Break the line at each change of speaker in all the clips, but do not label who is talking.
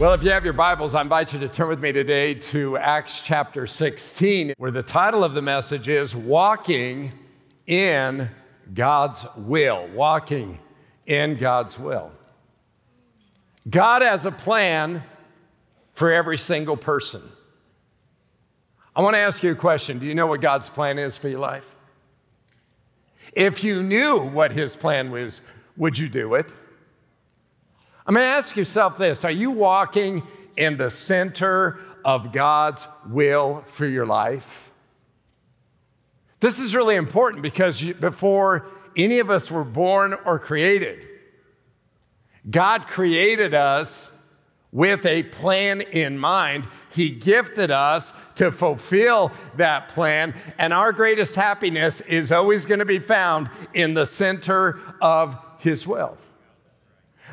Well, if you have your Bibles, I invite you to turn with me today to Acts chapter 16, where the title of the message is Walking in God's Will. Walking in God's Will. God has a plan for every single person. I want to ask you a question Do you know what God's plan is for your life? If you knew what His plan was, would you do it? I mean, ask yourself this Are you walking in the center of God's will for your life? This is really important because you, before any of us were born or created, God created us with a plan in mind. He gifted us to fulfill that plan, and our greatest happiness is always going to be found in the center of His will.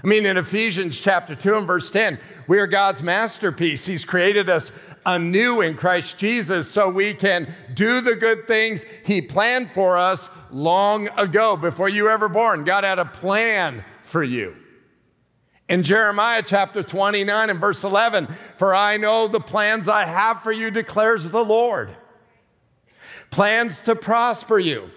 I mean, in Ephesians chapter 2 and verse 10, we are God's masterpiece. He's created us anew in Christ Jesus so we can do the good things He planned for us long ago, before you were ever born. God had a plan for you. In Jeremiah chapter 29 and verse 11, for I know the plans I have for you, declares the Lord. Plans to prosper you,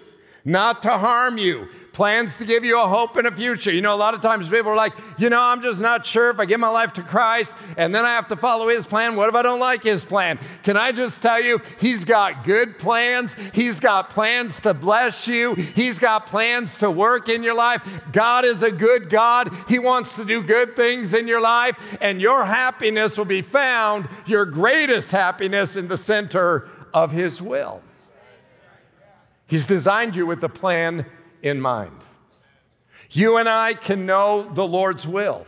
not to harm you, plans to give you a hope and a future. You know, a lot of times people are like, you know, I'm just not sure if I give my life to Christ and then I have to follow his plan. What if I don't like his plan? Can I just tell you, he's got good plans. He's got plans to bless you. He's got plans to work in your life. God is a good God. He wants to do good things in your life, and your happiness will be found, your greatest happiness, in the center of his will. He's designed you with a plan in mind. You and I can know the Lord's will.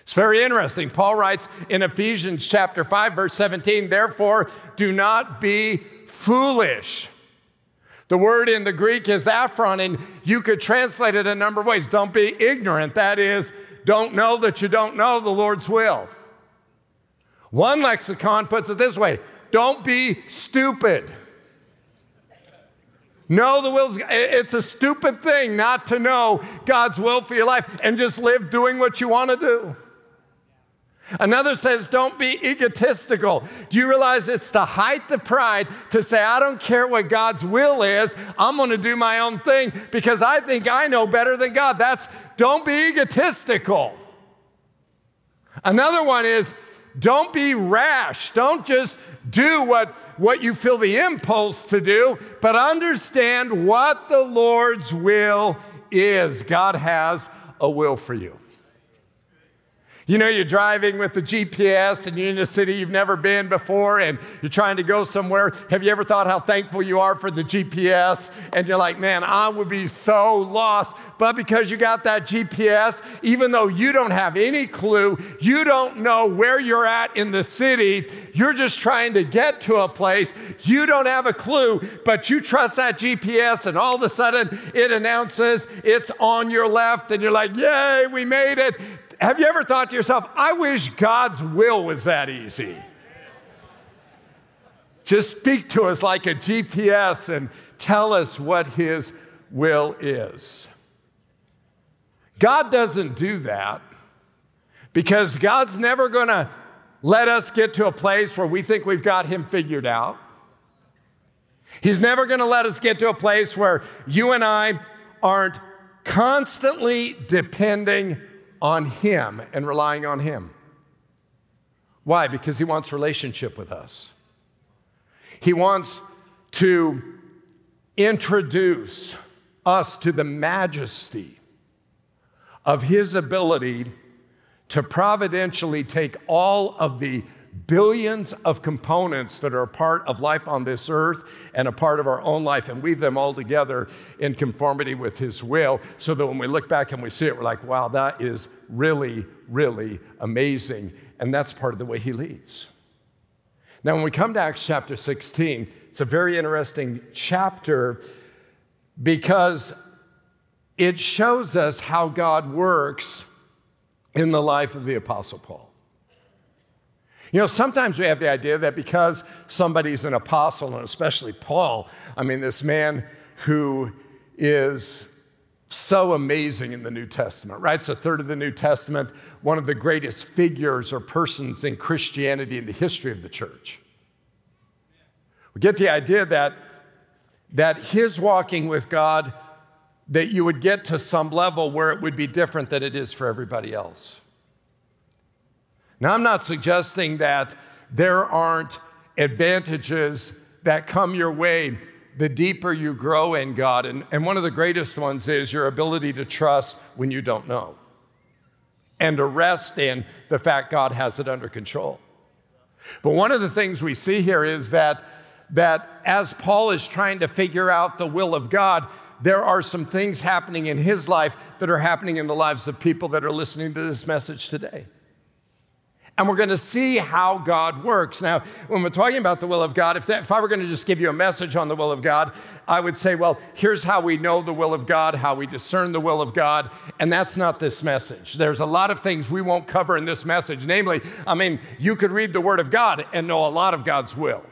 It's very interesting. Paul writes in Ephesians chapter 5 verse 17, therefore do not be foolish. The word in the Greek is aphron, and you could translate it a number of ways. Don't be ignorant. That is, don't know that you don't know the Lord's will. One lexicon puts it this way don't be stupid. Know the will. It's a stupid thing not to know God's will for your life and just live doing what you want to do. Another says, don't be egotistical. Do you realize it's the height of pride to say, I don't care what God's will is, I'm going to do my own thing because I think I know better than God. That's don't be egotistical. Another one is, don't be rash. Don't just do what, what you feel the impulse to do, but understand what the Lord's will is. God has a will for you. You know, you're driving with the GPS and you're in a city you've never been before and you're trying to go somewhere. Have you ever thought how thankful you are for the GPS? And you're like, man, I would be so lost. But because you got that GPS, even though you don't have any clue, you don't know where you're at in the city, you're just trying to get to a place. You don't have a clue, but you trust that GPS, and all of a sudden it announces it's on your left, and you're like, yay, we made it have you ever thought to yourself, I wish God's will was that easy? Just speak to us like a GPS and tell us what His will is. God doesn't do that because God's never going to let us get to a place where we think we've got Him figured out. He's never going to let us get to a place where you and I aren't constantly depending on Him and relying on Him. Why? Because He wants relationship with us. He wants to introduce us to the majesty of His ability to providentially take all of the billions of components that are a part of life on this earth and a part of our own life and weave them all together in conformity with His will so that when we look back and we see it, we're like, wow, that is really, really amazing. And that's part of the way He leads. Now, when we come to Acts chapter 16, it's a very interesting chapter because it shows us how God works in the life of the Apostle Paul. You know, sometimes we have the idea that because somebody's an apostle, and especially Paul, I mean, this man who is so amazing in the New Testament, right? It's a third of the New Testament, one of the greatest figures or persons in Christianity in the history of the church. We get the idea that, that his walking with God, that you would get to some level where it would be different than it is for everybody else. Now, I'm not suggesting that there aren't advantages that come your way the deeper you grow in God. And, and one of the greatest ones is your ability to trust when you don't know and to rest in the fact God has it under control. But one of the things we see here is that, that as Paul is trying to figure out the will of God, there are some things happening in his life that are happening in the lives of people that are listening to this message today. And we're going to see how God works. Now, when we're talking about the will of God, if, that, if I were going to just give you a message on the will of God, I would say, well, here's how we know the will of God, how we discern the will of God. And that's not this message. There's a lot of things we won't cover in this message. Namely, I mean, you could read the Word of God and know a lot of God's will.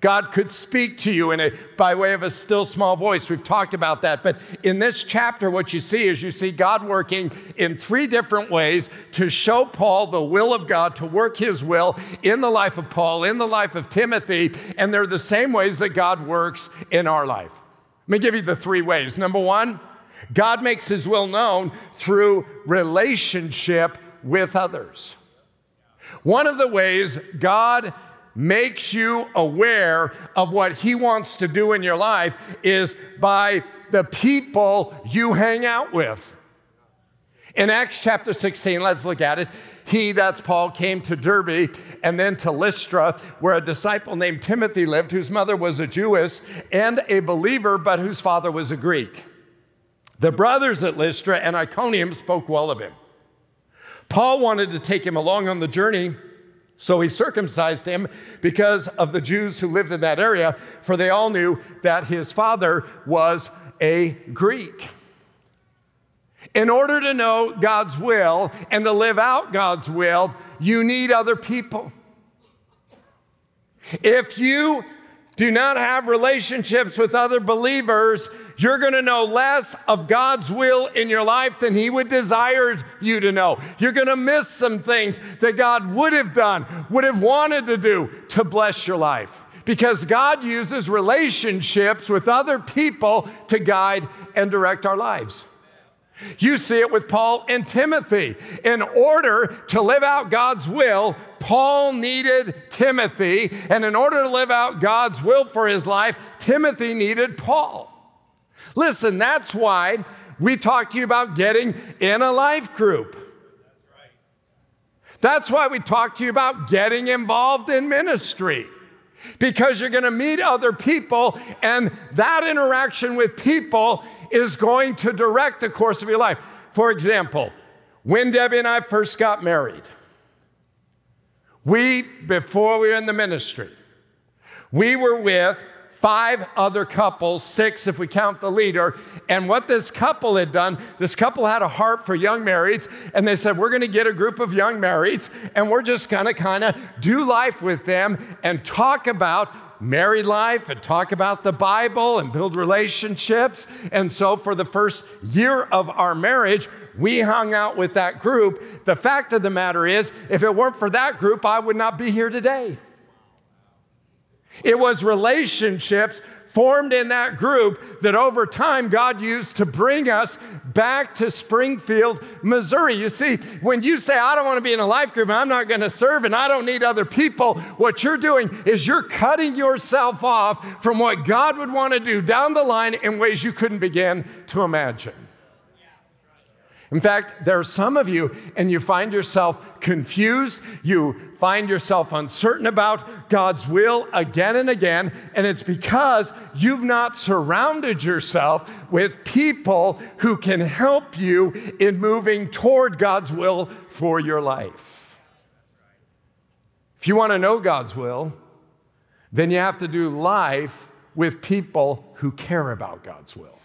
God could speak to you in a, by way of a still small voice. We've talked about that. But in this chapter, what you see is you see God working in three different ways to show Paul the will of God, to work his will in the life of Paul, in the life of Timothy. And they're the same ways that God works in our life. Let me give you the three ways. Number one, God makes his will known through relationship with others. One of the ways God makes you aware of what He wants to do in your life is by the people you hang out with. In Acts chapter 16, let's look at it. He, that's Paul, came to Derbe and then to Lystra, where a disciple named Timothy lived, whose mother was a Jewess and a believer, but whose father was a Greek. The brothers at Lystra and Iconium spoke well of him. Paul wanted to take him along on the journey so he circumcised him because of the Jews who lived in that area, for they all knew that his father was a Greek. In order to know God's will and to live out God's will, you need other people. If you do not have relationships with other believers, you're going to know less of God's will in your life than He would desire you to know. You're going to miss some things that God would have done, would have wanted to do to bless your life. Because God uses relationships with other people to guide and direct our lives. You see it with Paul and Timothy. In order to live out God's will, Paul needed Timothy. And in order to live out God's will for his life, Timothy needed Paul. Listen, that's why we talk to you about getting in a life group. That's why we talk to you about getting involved in ministry. Because you're going to meet other people, and that interaction with people is going to direct the course of your life. For example, when Debbie and I first got married, we, before we were in the ministry, we were with five other couples, six if we count the leader. And what this couple had done, this couple had a heart for young marrieds, and they said, We're gonna get a group of young marrieds, and we're just gonna kind of do life with them and talk about married life and talk about the Bible and build relationships. And so, for the first year of our marriage, we hung out with that group. The fact of the matter is, if it weren't for that group, I would not be here today. It was relationships formed in that group that over time God used to bring us back to Springfield, Missouri. You see, when you say, I don't want to be in a life group, I'm not going to serve, and I don't need other people, what you're doing is you're cutting yourself off from what God would want to do down the line in ways you couldn't begin to imagine. In fact, there are some of you, and you find yourself confused, you find yourself uncertain about God's will again and again, and it's because you've not surrounded yourself with people who can help you in moving toward God's will for your life. If you want to know God's will, then you have to do life with people who care about God's will.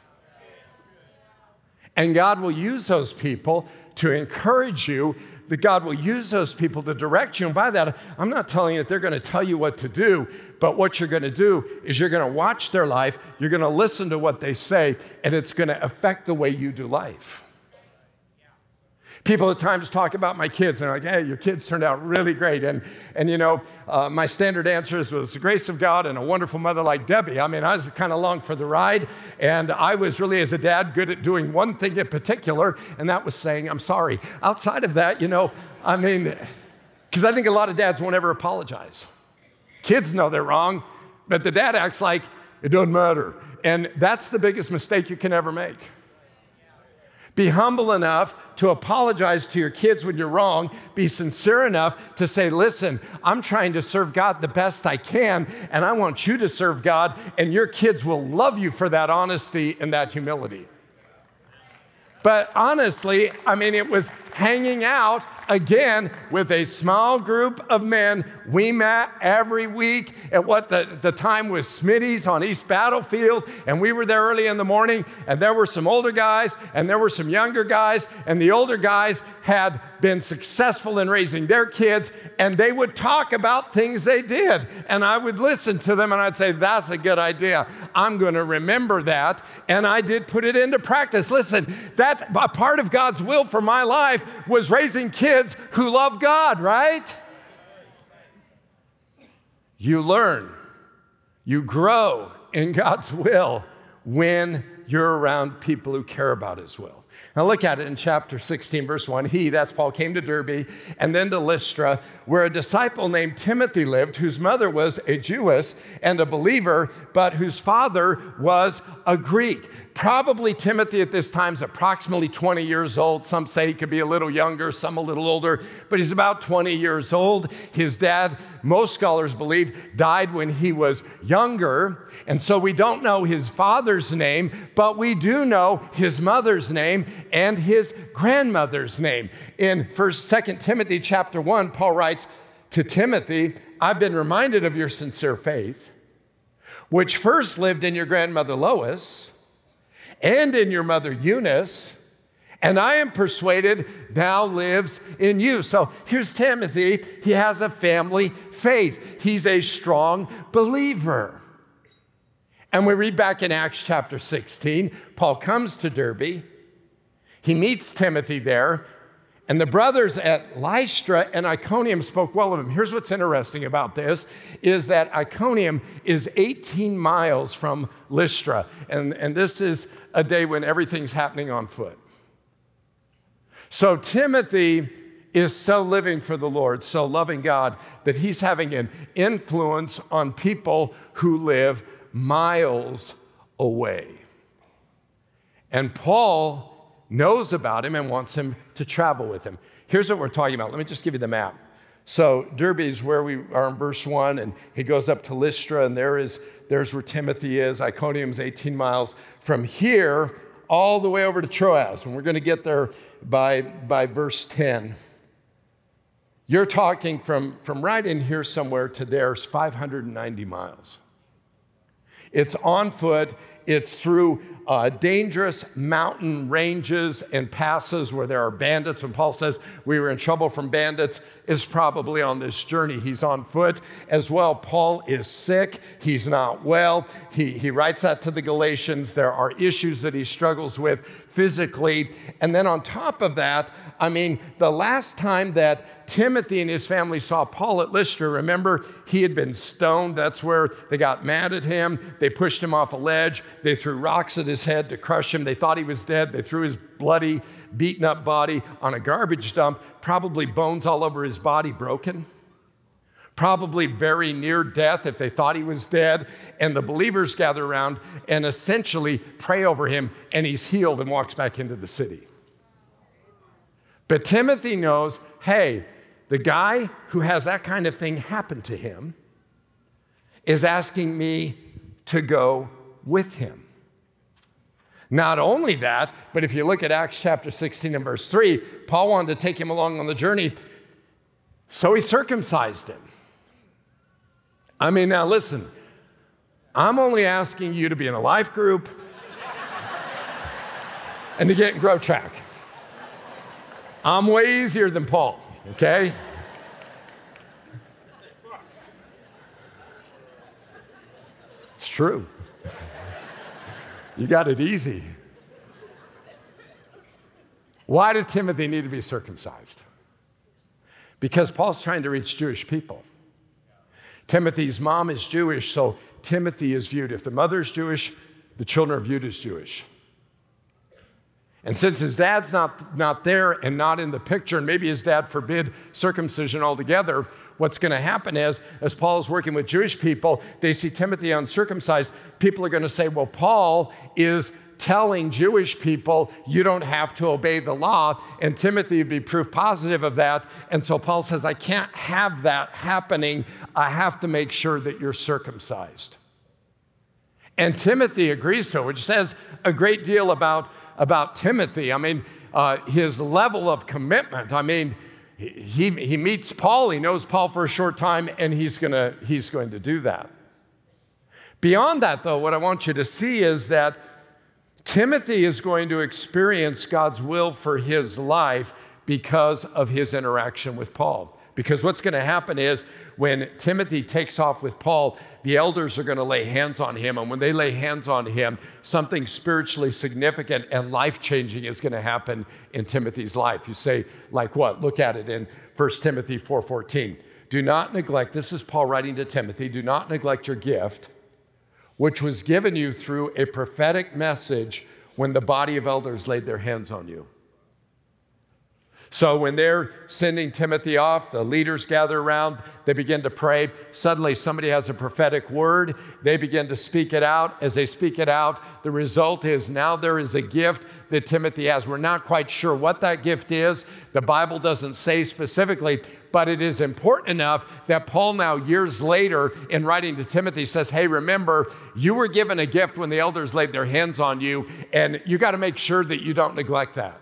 And God will use those people to encourage you, that God will use those people to direct you. And by that, I'm not telling you that they're going to tell you what to do, but what you're going to do is you're going to watch their life, you're going to listen to what they say, and it's going to affect the way you do life. People at times talk about my kids and they're like, hey, your kids turned out really great. And, and you know, uh, my standard answer is, well, it's the grace of God and a wonderful mother like Debbie. I mean, I was kind of along for the ride. And I was really, as a dad, good at doing one thing in particular, and that was saying, I'm sorry. Outside of that, you know, I mean, because I think a lot of dads won't ever apologize. Kids know they're wrong, but the dad acts like it doesn't matter. And that's the biggest mistake you can ever make. Be humble enough to apologize to your kids when you're wrong. Be sincere enough to say, listen, I'm trying to serve God the best I can, and I want you to serve God, and your kids will love you for that honesty and that humility. But honestly, I mean, it was hanging out again with a small group of men. We met every week at what the, the time was Smitty's on East Battlefield, and we were there early in the morning, and there were some older guys, and there were some younger guys, and the older guys had been successful in raising their kids, and they would talk about things they did. And I would listen to them, and I'd say, That's a good idea. I'm going to remember that. And I did put it into practice. Listen, that's a part of God's will for my life was raising kids who love God, right? You learn, you grow in God's will when you're around people who care about His will. Now look at it in chapter 16, verse 1. He, that's Paul, came to Derbe and then to Lystra, where a disciple named Timothy lived, whose mother was a Jewess and a believer, but whose father was a Greek. Probably Timothy at this time is approximately 20 years old. Some say he could be a little younger, some a little older, but he's about 20 years old. His dad, most scholars believe, died when he was younger. And so we don't know his father's name, but we do know his mother's name and his grandmother's name. In 1st, 2nd Timothy chapter 1, Paul writes to Timothy, I've been reminded of your sincere faith, which first lived in your grandmother Lois and in your mother Eunice, and I am persuaded now lives in you. So here's Timothy. He has a family faith, he's a strong believer. And we read back in Acts chapter 16, Paul comes to Derbe. He meets Timothy there, and the brothers at Lystra and Iconium spoke well of him. Here's what's interesting about this is that Iconium is 18 miles from Lystra, and, and this is a day when everything's happening on foot. So Timothy is so living for the Lord, so loving God, that he's having an influence on people who live miles away. And Paul knows about him and wants him to travel with him. Here's what we're talking about. Let me just give you the map. So Derbe is where we are in verse one, and he goes up to Lystra, and there is there's where Timothy is. Iconium's 18 miles from here all the way over to Troas, and we're going to get there by by verse 10. You're talking from, from right in here somewhere to there's 590 miles. It's on foot, it's through uh, dangerous mountain ranges and passes where there are bandits. And Paul says we were in trouble from bandits, is probably on this journey. He's on foot as well. Paul is sick. He's not well. He, he writes that to the Galatians. There are issues that he struggles with physically. And then on top of that, I mean, the last time that Timothy and his family saw Paul at Lystra, remember, he had been stoned. That's where they got mad at him. They pushed him off a ledge. They threw rocks at his head to crush him. They thought he was dead. They threw his bloody, beaten up body on a garbage dump, probably bones all over his body broken probably very near death if they thought he was dead. And the believers gather around and essentially pray over him, and he's healed and walks back into the city. But Timothy knows hey, the guy who has that kind of thing happen to him is asking me to go with him. Not only that, but if you look at Acts chapter 16 and verse 3, Paul wanted to take him along on the journey, so he circumcised him. I mean, now listen, I'm only asking you to be in a life group. and to get in grow track. I'm way easier than Paul, okay? It's true. You got it easy. Why did Timothy need to be circumcised? Because Paul's trying to reach Jewish people. Timothy's mom is Jewish, so Timothy is viewed. If the mother's Jewish, the children are viewed as Jewish. And since his dad's not, not there and not in the picture, and maybe his dad forbid circumcision altogether, what's going to happen is, as Paul is working with Jewish people, they see Timothy uncircumcised. People are going to say, well, Paul is telling Jewish people you don't have to obey the law, and Timothy would be proof positive of that. And so Paul says, I can't have that happening. I have to make sure that you're circumcised. And Timothy agrees to it, which says a great deal about, about Timothy. I mean, uh, his level of commitment. I mean, he, he meets Paul, he knows Paul for a short time, and he's, gonna, he's going to do that. Beyond that, though, what I want you to see is that Timothy is going to experience God's will for his life because of his interaction with Paul. Because what's going to happen is when Timothy takes off with Paul, the elders are going to lay hands on him. And when they lay hands on him, something spiritually significant and life changing is going to happen in Timothy's life. You say, like what? Look at it in 1 Timothy 4:14. Do not neglect, this is Paul writing to Timothy, do not neglect your gift, which was given you through a prophetic message when the body of elders laid their hands on you. So when they're sending Timothy off, the leaders gather around, they begin to pray. Suddenly, somebody has a prophetic word. They begin to speak it out. As they speak it out, the result is now there is a gift that Timothy has. We're not quite sure what that gift is. The Bible doesn't say specifically, but it is important enough that Paul, now years later, in writing to Timothy, says, Hey, remember, you were given a gift when the elders laid their hands on you, and you got to make sure that you don't neglect that.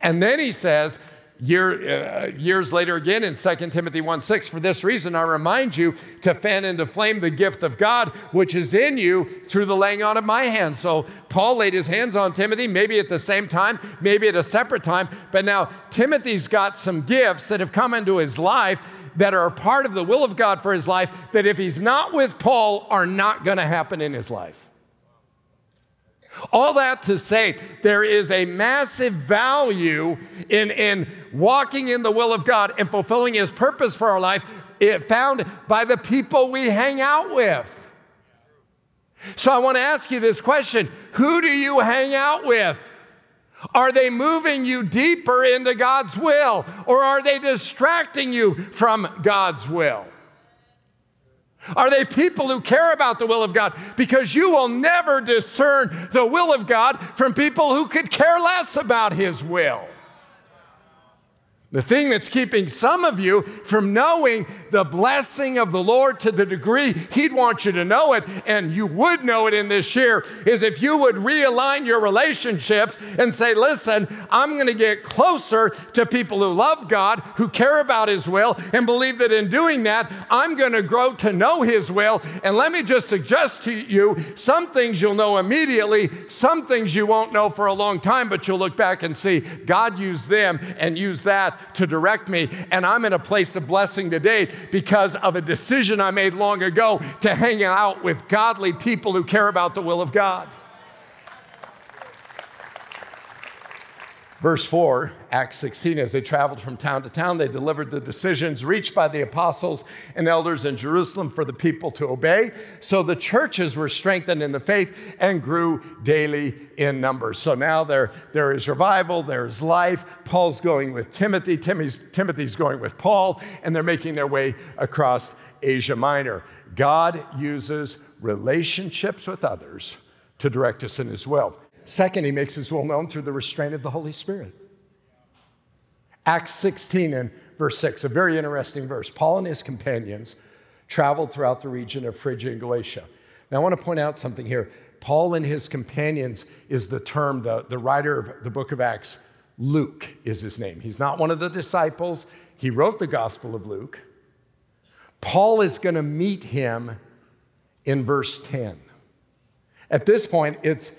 And then he says, Year, uh, years later again in 2 timothy 1 6 for this reason i remind you to fan into flame the gift of god which is in you through the laying on of my hands. So paul laid his hands on timothy maybe at the same time maybe at a separate time. But now timothy's got some gifts that have come into his life that are a part of the will of god for his life that if he's not with paul are not going to happen in his life all that to say, there is a massive value in, in walking in the will of God and fulfilling His purpose for our life, it found by the people we hang out with. So I want to ask you this question Who do you hang out with? Are they moving you deeper into God's will, or are they distracting you from God's will? Are they people who care about the will of God? Because you will never discern the will of God from people who could care less about His will. The thing that's keeping some of you from knowing the blessing of the Lord to the degree He'd want you to know it, and you would know it in this year, is if you would realign your relationships and say, Listen, I'm going to get closer to people who love God, who care about His will, and believe that in doing that, I'm going to grow to know His will. And let me just suggest to you some things you'll know immediately, some things you won't know for a long time, but you'll look back and see God used them and used that to direct me. And I'm in a place of blessing today because of a decision I made long ago to hang out with godly people who care about the will of God. Verse 4, Acts 16, as they traveled from town to town, they delivered the decisions reached by the apostles and elders in Jerusalem for the people to obey. So the churches were strengthened in the faith and grew daily in numbers. So now there, there is revival, there's life. Paul's going with Timothy, Timothy's, Timothy's going with Paul, and they're making their way across Asia Minor. God uses relationships with others to direct us in his will. Second, he makes his will known through the restraint of the Holy Spirit. Acts 16 and verse 6, a very interesting verse. Paul and his companions traveled throughout the region of Phrygia and Galatia. Now, I want to point out something here. Paul and his companions is the term, the, the writer of the book of Acts, Luke is his name. He's not one of the disciples. He wrote the Gospel of Luke. Paul is going to meet him in verse 10. At this point, it's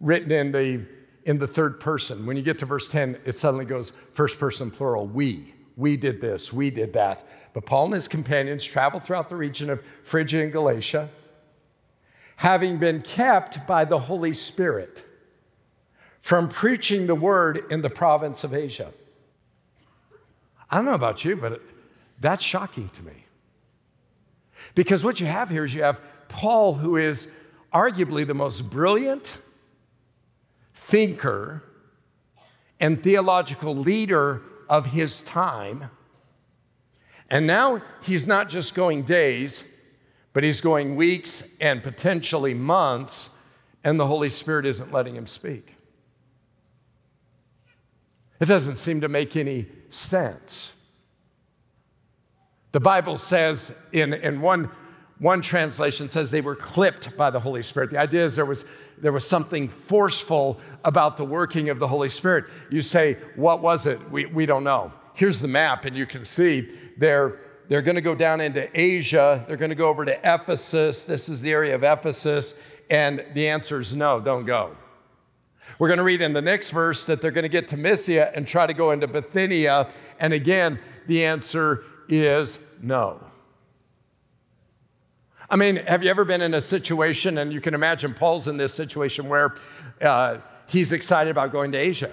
written in the, in the third person. When you get to verse 10, it suddenly goes first person plural, we. We did this, we did that. But Paul and his companions traveled throughout the region of Phrygia and Galatia, having been kept by the Holy Spirit from preaching the word in the province of Asia. I don't know about you, but that's shocking to me. Because what you have here is you have Paul, who is arguably the most brilliant thinker and theological leader of his time. And now he's not just going days, but he's going weeks and potentially months, and the Holy Spirit isn't letting him speak. It doesn't seem to make any sense. The Bible says in, in one, one translation says they were clipped by the Holy Spirit. The idea is there was, there was something forceful about the working of the Holy Spirit. You say, what was it? We, we don't know. Here's the map, and you can see they're, they're going to go down into Asia. They're going to go over to Ephesus. This is the area of Ephesus. And the answer is no, don't go. We're going to read in the next verse that they're going to get to Mysia and try to go into Bithynia. And again, the answer is no. I mean, have you ever been in a situation, and you can imagine Paul's in this situation where uh, he's excited about going to Asia?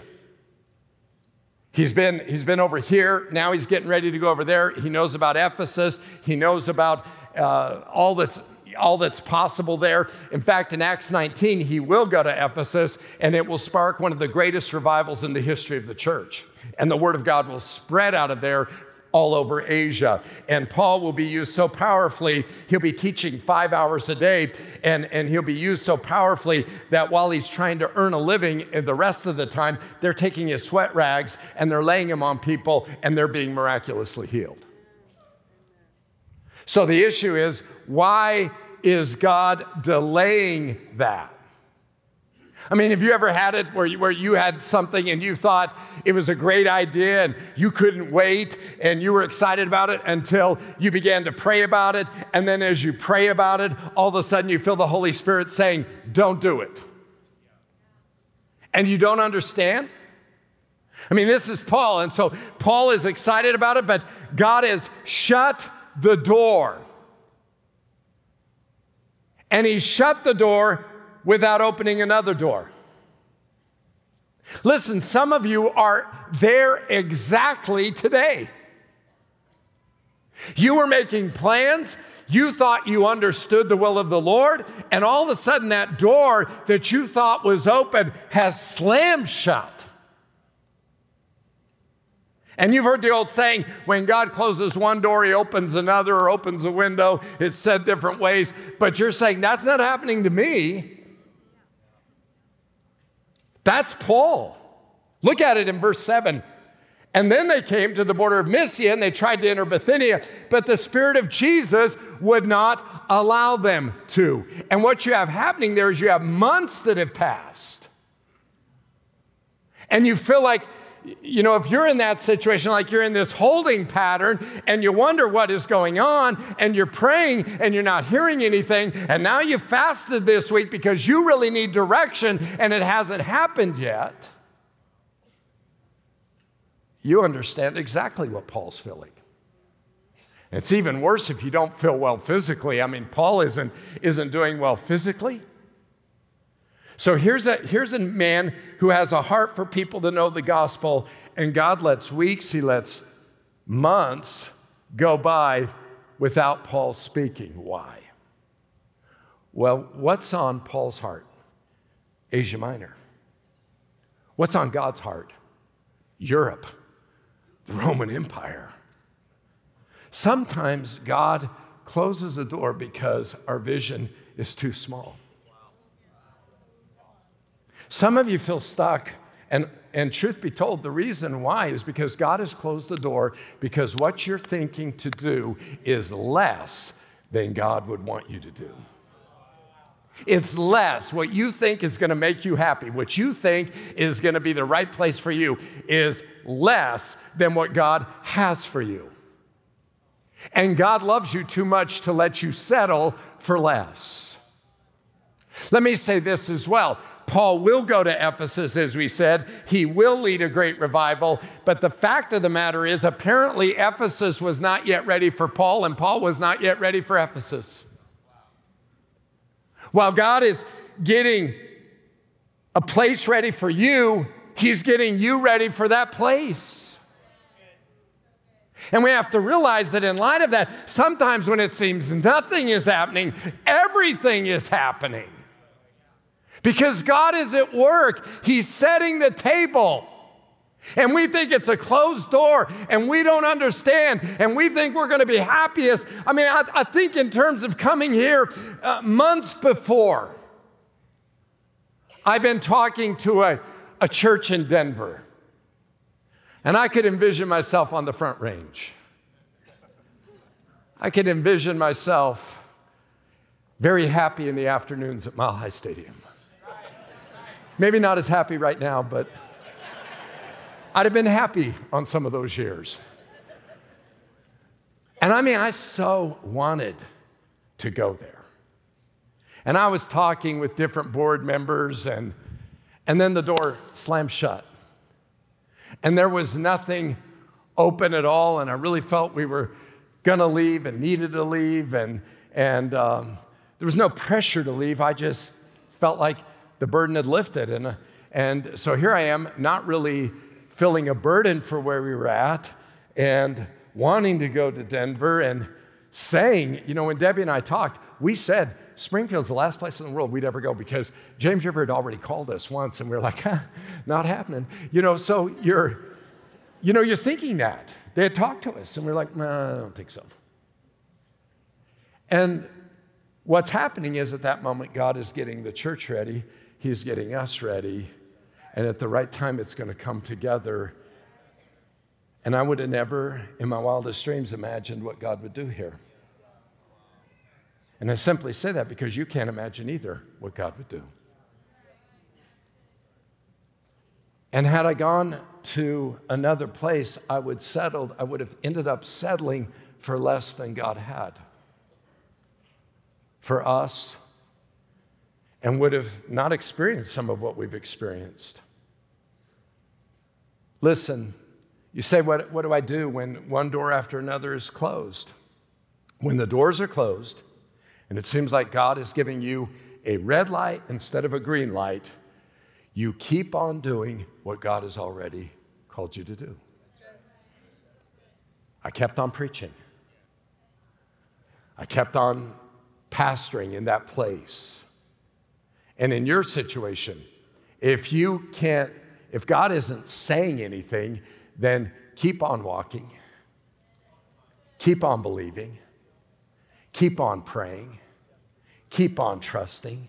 He's been, he's been over here, now he's getting ready to go over there. He knows about Ephesus, he knows about uh, all that's all that's possible there. In fact, in Acts 19, he will go to Ephesus and it will spark one of the greatest revivals in the history of the church. And the word of God will spread out of there all over Asia. And Paul will be used so powerfully, he'll be teaching five hours a day, and, and he'll be used so powerfully that while he's trying to earn a living, the rest of the time, they're taking his sweat rags and they're laying them on people and they're being miraculously healed. So the issue is why is God delaying that? I mean, have you ever had it where you, where you had something and you thought it was a great idea and you couldn't wait and you were excited about it until you began to pray about it? And then as you pray about it, all of a sudden you feel the Holy Spirit saying, Don't do it. And you don't understand? I mean, this is Paul. And so Paul is excited about it, but God has shut the door. And he shut the door without opening another door. Listen, some of you are there exactly today. You were making plans. You thought you understood the will of the Lord, and all of a sudden, that door that you thought was open has slammed shut. And you've heard the old saying when God closes one door, he opens another or opens a window. It's said different ways, but you're saying that's not happening to me. That's Paul. Look at it in verse 7. And then they came to the border of Mysia and they tried to enter Bithynia, but the Spirit of Jesus would not allow them to. And what you have happening there is you have months that have passed. And you feel like you know, if you're in that situation, like you're in this holding pattern and you wonder what is going on and you're praying and you're not hearing anything, and now you fasted this week because you really need direction and it hasn't happened yet, you understand exactly what Paul's feeling. It's even worse if you don't feel well physically. I mean, Paul isn't, isn't doing well physically. So here's a, here's a man who has a heart for people to know the gospel, and God lets weeks, he lets months go by without Paul speaking. Why? Well, what's on Paul's heart? Asia Minor. What's on God's heart? Europe, the Roman Empire. Sometimes God closes a door because our vision is too small. Some of you feel stuck, and, and truth be told, the reason why is because God has closed the door because what you're thinking to do is less than God would want you to do. It's less. What you think is going to make you happy, what you think is going to be the right place for you, is less than what God has for you. And God loves you too much to let you settle for less. Let me say this as well Paul will go to Ephesus, as we said. He will lead a great revival. But the fact of the matter is, apparently, Ephesus was not yet ready for Paul, and Paul was not yet ready for Ephesus. While God is getting a place ready for you, He's getting you ready for that place. And we have to realize that in light of that, sometimes when it seems nothing is happening, everything is happening. Because God is at work, He's setting the table. And we think it's a closed door and we don't understand and we think we're going to be happiest. I mean, I, I think in terms of coming here uh, months before, I've been talking to a, a church in Denver. And I could envision myself on the front range. I could envision myself very happy in the afternoons at Mile High Stadium. Maybe not as happy right now, but I'd have been happy on some of those years. And I mean, I so wanted to go there. And I was talking with different board members, and, and then the door slammed shut. And there was nothing open at all, and I really felt we were gonna leave and needed to leave, and, and um, there was no pressure to leave. I just felt like the burden had lifted. And, and so here I am, not really feeling a burden for where we were at, and wanting to go to Denver and saying, you know, when Debbie and I talked, we said, Springfield's the last place in the world we'd ever go because James River had already called us once, and we are like, huh, not happening. You know, so you're, you know, you're thinking that. They had talked to us, and we we're like, I don't think so. And what's happening is at that moment, God is getting the church ready, He's getting us ready, and at the right time, it's going to come together. And I would have never, in my wildest dreams, imagined what God would do here. And I simply say that because you can't imagine either what God would do. And had I gone to another place, I would settled, I would have ended up settling for less than God had for us and would have not experienced some of what we've experienced. Listen, you say, what, what do I do when one door after another is closed? When the doors are closed, and it seems like God is giving you a red light instead of a green light, you keep on doing what God has already called you to do. I kept on preaching. I kept on pastoring in that place. And in your situation, if you can't, if God isn't saying anything, then keep on walking, keep on believing, keep on praying, Keep on trusting,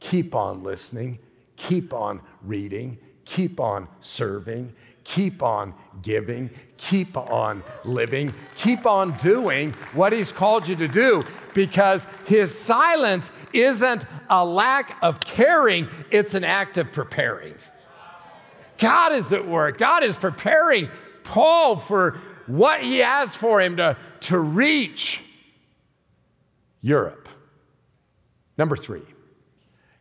keep on listening, keep on reading, keep on serving, keep on giving, keep on living, keep on doing what He's called you to do because His silence isn't a lack of caring, it's an act of preparing. God is at work, God is preparing Paul for what He has for him to, to reach Europe. Number three,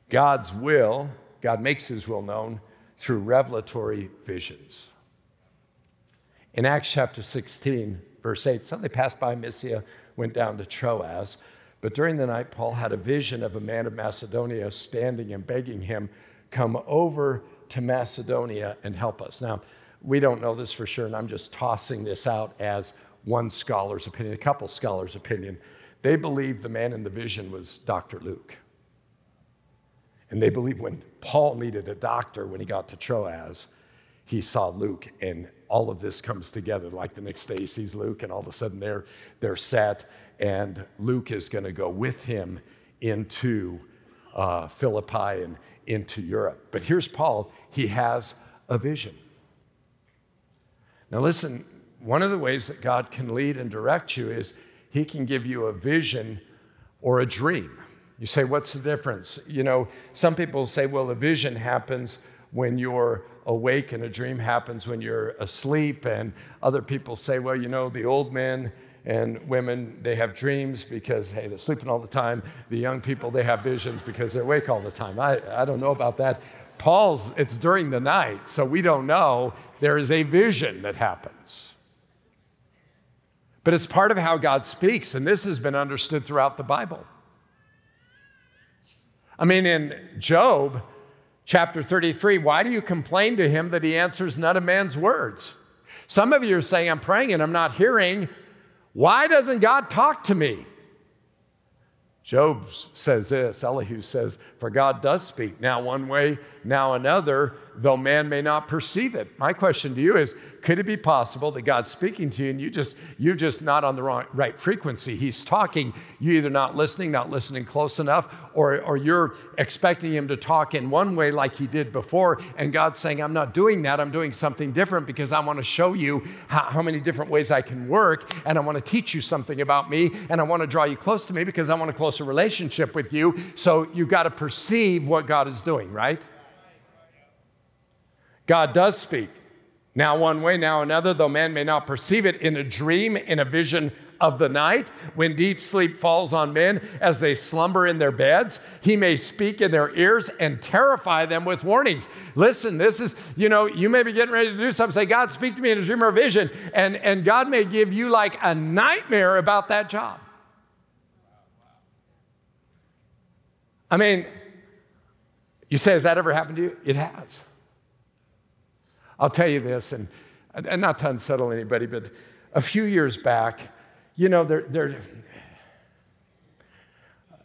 God's will, God makes his will known through revelatory visions. In Acts chapter 16, verse 8, so they passed by Mysia, went down to Troas. But during the night, Paul had a vision of a man of Macedonia standing and begging him, Come over to Macedonia and help us. Now, we don't know this for sure, and I'm just tossing this out as one scholar's opinion, a couple scholars' opinion. They believe the man in the vision was Dr. Luke. And they believe when Paul needed a doctor when he got to Troas, he saw Luke, and all of this comes together. Like the next day, he sees Luke, and all of a sudden they're, they're set, and Luke is going to go with him into uh, Philippi and into Europe. But here's Paul, he has a vision. Now, listen, one of the ways that God can lead and direct you is he can give you a vision or a dream. You say, what's the difference? You know, some people say, well, a vision happens when you're awake and a dream happens when you're asleep. And other people say, well, you know, the old men and women, they have dreams because, hey, they're sleeping all the time. The young people, they have visions because they're awake all the time. I, I don't know about that. Paul's, it's during the night, so we don't know. There is a vision that happens. But it's part of how God speaks, and this has been understood throughout the Bible. I mean, in Job chapter 33, why do you complain to him that he answers none of man's words? Some of you are saying, I'm praying and I'm not hearing. Why doesn't God talk to me? Job says this, Elihu says, For God does speak, now one way, now another, though man may not perceive it. My question to you is could it be possible that God's speaking to you and you just, you're just not on the wrong, right frequency? He's talking, you either not listening, not listening close enough, or, or you're expecting him to talk in one way like he did before, and God's saying, I'm not doing that, I'm doing something different because I want to show you how, how many different ways I can work, and I want to teach you something about me, and I want to draw you close to me because I want a closer relationship with you. So you've got to perceive what God is doing, right? God does speak. Now, one way, now another, though man may not perceive it in a dream, in a vision of the night, when deep sleep falls on men as they slumber in their beds, he may speak in their ears and terrify them with warnings. Listen, this is, you know, you may be getting ready to do something, say, God, speak to me in a dream or a vision, and, and God may give you like a nightmare about that job. I mean, you say, has that ever happened to you? It has. I'll tell you this, and, and not to unsettle anybody, but a few years back, you know, there, there,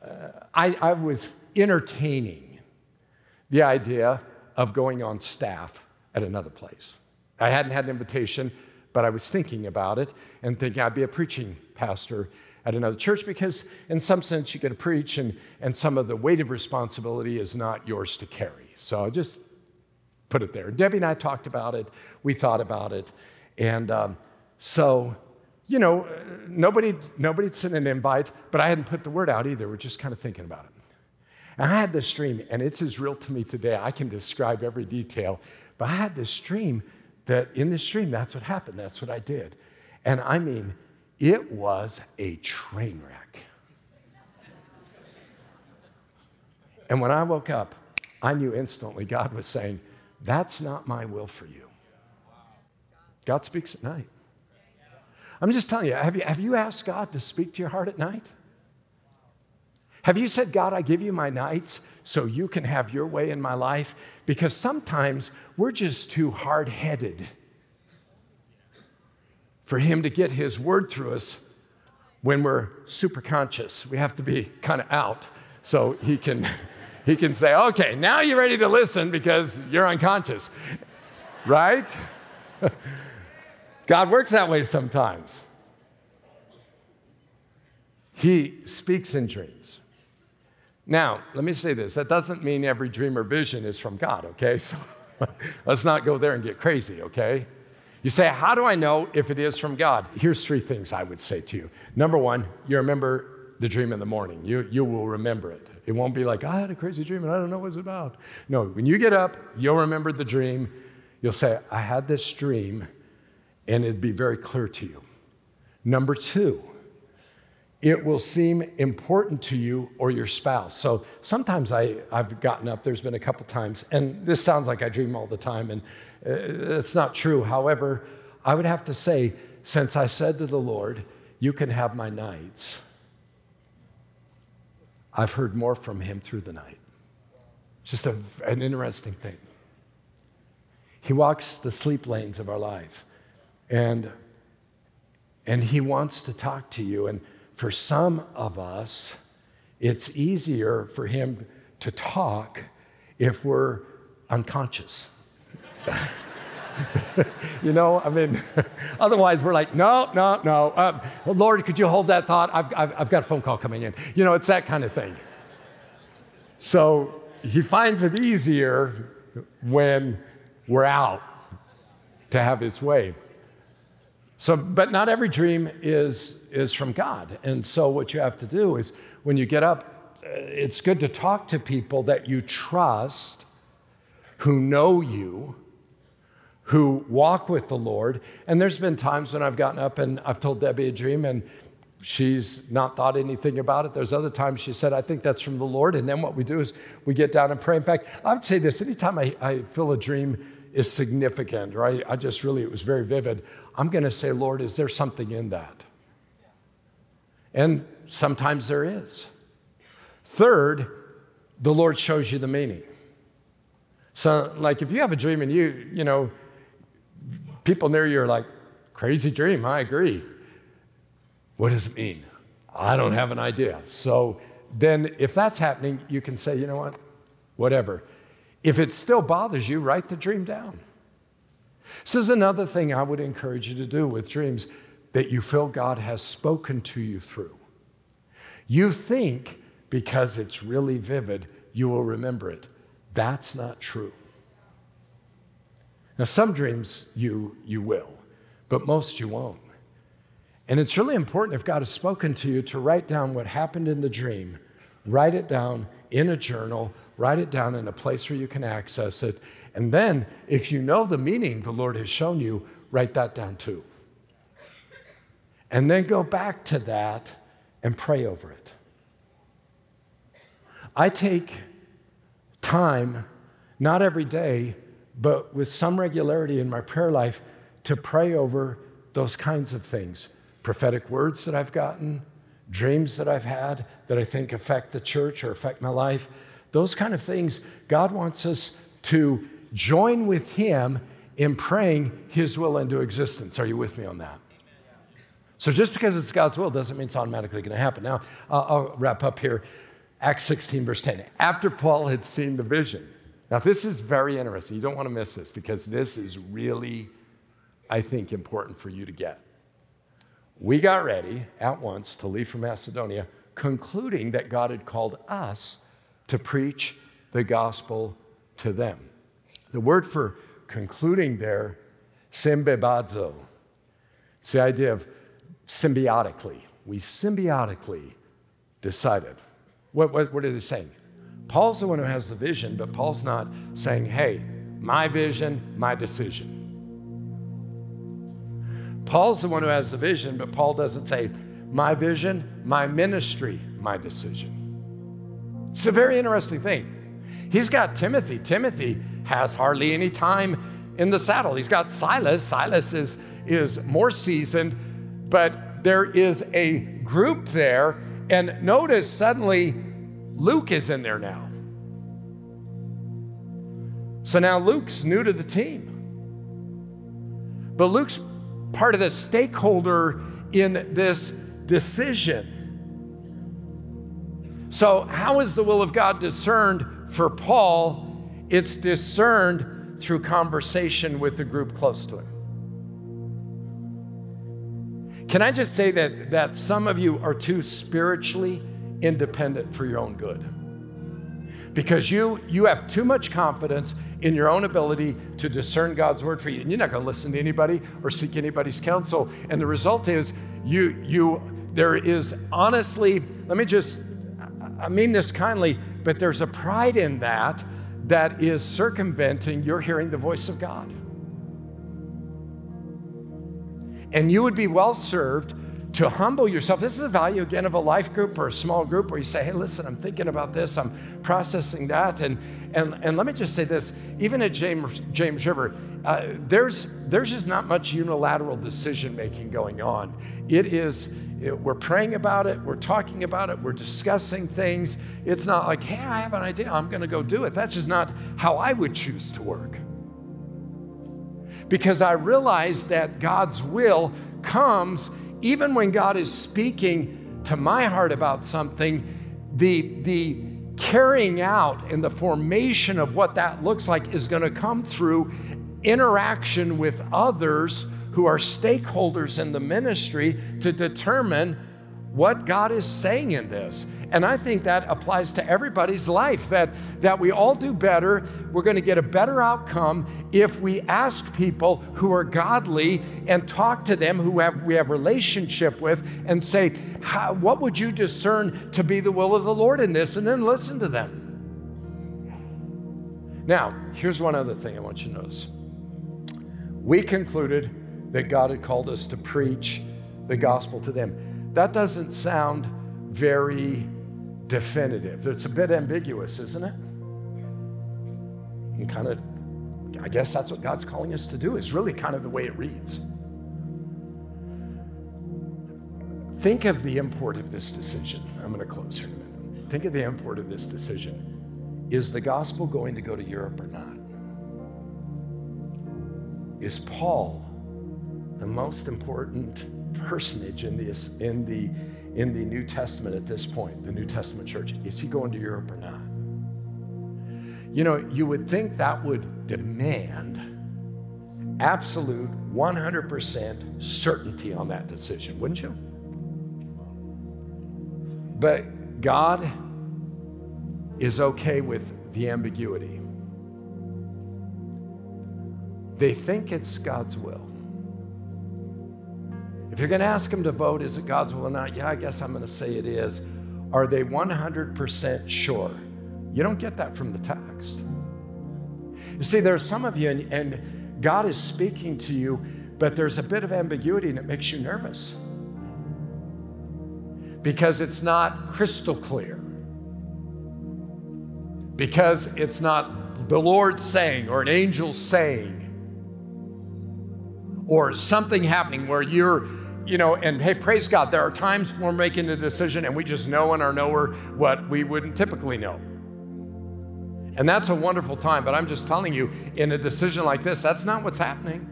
uh, I, I was entertaining the idea of going on staff at another place. I hadn't had an invitation, but I was thinking about it and thinking I'd be a preaching pastor at another church because, in some sense, you get to preach, and, and some of the weight of responsibility is not yours to carry. So I just put it there. Debbie and I talked about it. We thought about it. And um, so, you know, nobody, nobody sent an invite, but I hadn't put the word out either. We're just kind of thinking about it. And I had this dream, and it's as real to me today. I can describe every detail. But I had this dream that in this dream, that's what happened. That's what I did. And I mean, it was a train wreck. And when I woke up, I knew instantly God was saying, that's not my will for you. God speaks at night. I'm just telling you have, you, have you asked God to speak to your heart at night? Have you said, God, I give you my nights so you can have your way in my life? Because sometimes we're just too hard headed for Him to get His word through us when we're super conscious. We have to be kind of out so He can he can say, okay, now you're ready to listen because you're unconscious, right? God works that way sometimes. He speaks in dreams. Now, let me say this that doesn't mean every dream or vision is from God, okay? So let's not go there and get crazy, okay? You say, How do I know if it is from God? Here's three things I would say to you. Number one, you remember the dream in the morning. You, you will remember it. It won't be like, I had a crazy dream and I don't know what it's about. No, when you get up, you'll remember the dream. You'll say, I had this dream, and it'd be very clear to you. Number two, it will seem important to you or your spouse. So sometimes I, I've gotten up, there's been a couple times, and this sounds like I dream all the time, and uh, it's not true. However, I would have to say, since I said to the Lord, You can have my nights I've heard more from him through the night. Just a, an interesting thing. He walks the sleep lanes of our life, and, and he wants to talk to you. And for some of us, it's easier for him to talk if we're unconscious. you know, I mean, otherwise we're like, no, no, no. Um, Lord, could you hold that thought? I've, I've, I've got a phone call coming in. You know, it's that kind of thing. So he finds it easier when we're out to have his way. So, but not every dream is, is from God. And so what you have to do is when you get up, uh, it's good to talk to people that you trust, who know you, who walk with the Lord. And there's been times when I've gotten up and I've told Debbie a dream and she's not thought anything about it. There's other times she said, I think that's from the Lord. And then what we do is we get down and pray. In fact, I would say this anytime I, I feel a dream is significant, right? I just really, it was very vivid. I'm going to say, Lord, is there something in that? And sometimes there is. Third, the Lord shows you the meaning. So, like, if you have a dream and you, you know, people near you are like, crazy dream, I agree. What does it mean? I don't have an idea. So then, if that's happening, you can say, you know what? Whatever. If it still bothers you, write the dream down. This is another thing I would encourage you to do with dreams that you feel God has spoken to you through. You think because it's really vivid, you will remember it. That's not true. Now, some dreams you, you will, but most you won't. And it's really important if God has spoken to you to write down what happened in the dream, write it down in a journal, write it down in a place where you can access it. And then, if you know the meaning the Lord has shown you, write that down too. And then go back to that and pray over it. I take time, not every day, but with some regularity in my prayer life to pray over those kinds of things prophetic words that I've gotten, dreams that I've had that I think affect the church or affect my life. Those kind of things, God wants us to join with Him in praying His will into existence. Are you with me on that? So just because it's God's will doesn't mean it's automatically going to happen. Now, uh, I'll wrap up here. Acts 16, verse 10. After Paul had seen the vision. Now, this is very interesting. You don't want to miss this because this is really, I think, important for you to get. We got ready at once to leave for Macedonia, concluding that God had called us to preach the gospel to them. The word for concluding there, symbibazo. It's the idea of symbiotically. We symbiotically decided what, what, what are they saying? Paul's the one who has the vision, but Paul's not saying, hey, my vision, my decision. Paul's the one who has the vision, but Paul doesn't say, my vision, my ministry, my decision. It's a very interesting thing. He's got Timothy. Timothy has hardly any time in the saddle. He's got Silas. Silas is, is more seasoned, but there is a group there and notice suddenly Luke is in there now. So now Luke's new to the team. But Luke's part of the stakeholder in this decision. So, how is the will of God discerned for Paul? It's discerned through conversation with the group close to him. Can I just say that, that some of you are too spiritually independent for your own good? Because you, you have too much confidence in your own ability to discern God's word for you. And you're not going to listen to anybody or seek anybody's counsel. And the result is you, you, there is honestly, let me just, I mean this kindly, but there's a pride in that that is circumventing your hearing the voice of God. And you would be well served to humble yourself. This is the value again of a life group or a small group where you say, hey, listen, I'm thinking about this, I'm processing that. And, and, and let me just say this even at James, James River, uh, there's, there's just not much unilateral decision making going on. It is, we're praying about it, we're talking about it, we're discussing things. It's not like, hey, I have an idea, I'm to go do it. That's just not how I would choose to work because I realize that God's will comes even when God is speaking to my heart about something, the, the carrying out and the formation of what that looks like is going to come through interaction with others who are stakeholders in the ministry to determine what God is saying in this. And I think that applies to everybody's life that, that we all do better. We're going to get a better outcome if we ask people who are godly and talk to them who have, we have relationship with and say, What would you discern to be the will of the Lord in this? And then listen to them. Now, here's one other thing I want you to notice. we concluded that God had called us to preach the gospel to them. That doesn't sound very definitive. It's a bit ambiguous, isn't it? And kind of, I guess that's what God's calling us to do, is really kind of the way it reads. Think of the import of this decision. I'm going to close here in a minute. Think of the import of this decision. Is the gospel going to go to Europe or not? Is Paul the most important personage in, this, in, the, in the New Testament at this point, the New Testament church? Is he going to Europe or not? You know, you would think that would demand absolute 100% certainty on that decision, wouldn't you? But God is okay with the ambiguity. They think it's God's will. If you're going to ask them to vote, is it God's will or not? Yeah, I guess I'm going to say it is. Are they 100% sure? You don't get that from the text. You see, there are some of you, and, and God is speaking to you, but there's a bit of ambiguity and it makes you nervous because it's not crystal clear, because it's not the Lord saying or an angel saying or something happening where you're you know, and hey, praise God, there are times we're making a decision and we just know in our knower what we wouldn't typically know. And that's a wonderful time, but I'm just telling you, in a decision like this, that's not what's happening.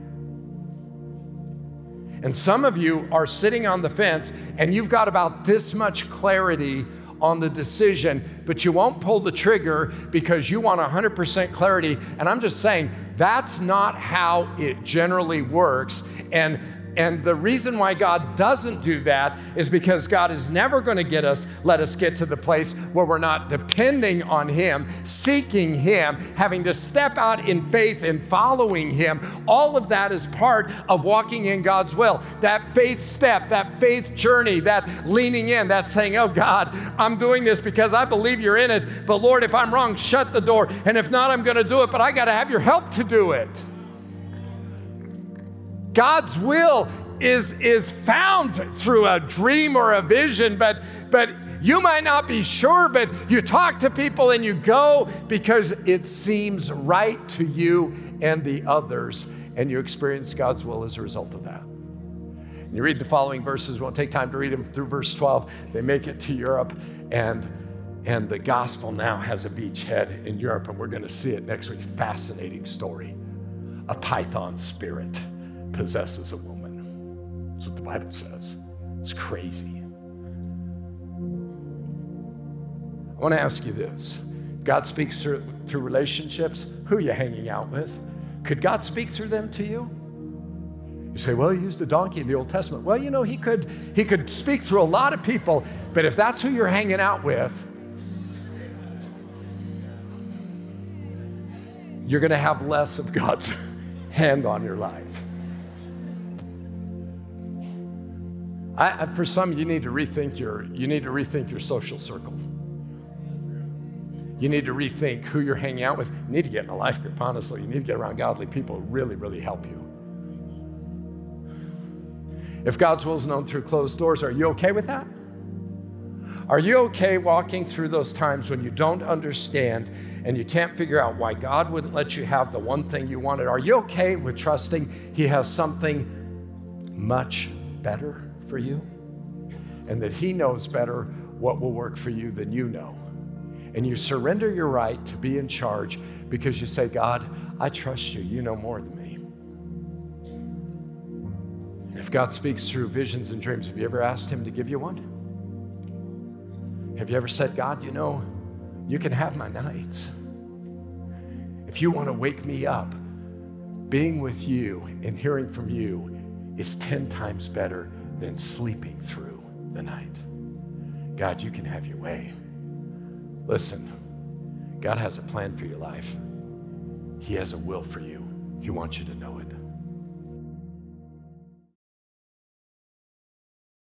And some of you are sitting on the fence and you've got about this much clarity on the decision, but you won't pull the trigger because you want 100% clarity. And I'm just saying that's not how it generally works. And and the reason why God doesn't do that is because God is never going to get us, let us get to the place where we're not depending on Him, seeking Him, having to step out in faith and following Him. All of that is part of walking in God's will. That faith step, that faith journey, that leaning in, that saying, Oh God, I'm doing this because I believe you're in it. But Lord, if I'm wrong, shut the door. And if not, I'm going to do it, but I got to have your help to do it. God's will is, is found through a dream or a vision, but, but you might not be sure, but you talk to people and you go because it seems right to you and the others, and you experience God's will as a result of that. And you read the following verses, we won't take time to read them through verse 12. They make it to Europe, and, and the gospel now has a beachhead in Europe, and we're going to see it next week. Fascinating story. A python spirit possesses a woman. That's what the Bible says. It's crazy. I want to ask you this God speaks through, through relationships. Who are you hanging out with? Could God speak through them to you? You say, well, he used a donkey in the Old Testament. Well, you know, he could, he could speak through a lot of people, but if that's who you're hanging out with, you're going to have less of God's hand on your life. I, for some, you need to rethink your you need to rethink your social circle. You need to rethink who you're hanging out with. You need to get in a life group, honestly. You need to get around godly people who really, really help you. If God's will is known through closed doors, are you okay with that? Are you okay walking through those times when you don't understand and you can't figure out why God wouldn't let you have the one thing you wanted? Are you okay with trusting He has something much better? For you and that He knows better what will work for you than you know. And you surrender your right to be in charge because you say, God, I trust you. You know more than me. If God speaks through visions and dreams, have you ever asked Him to give you one? Have you ever said, God, you know, you can have my nights. If you want to wake me up, being with you and hearing from you is 10 times better than sleeping through the night. God, you can have your way. Listen, God has a plan for your life, He has a will for you. He wants you to know it.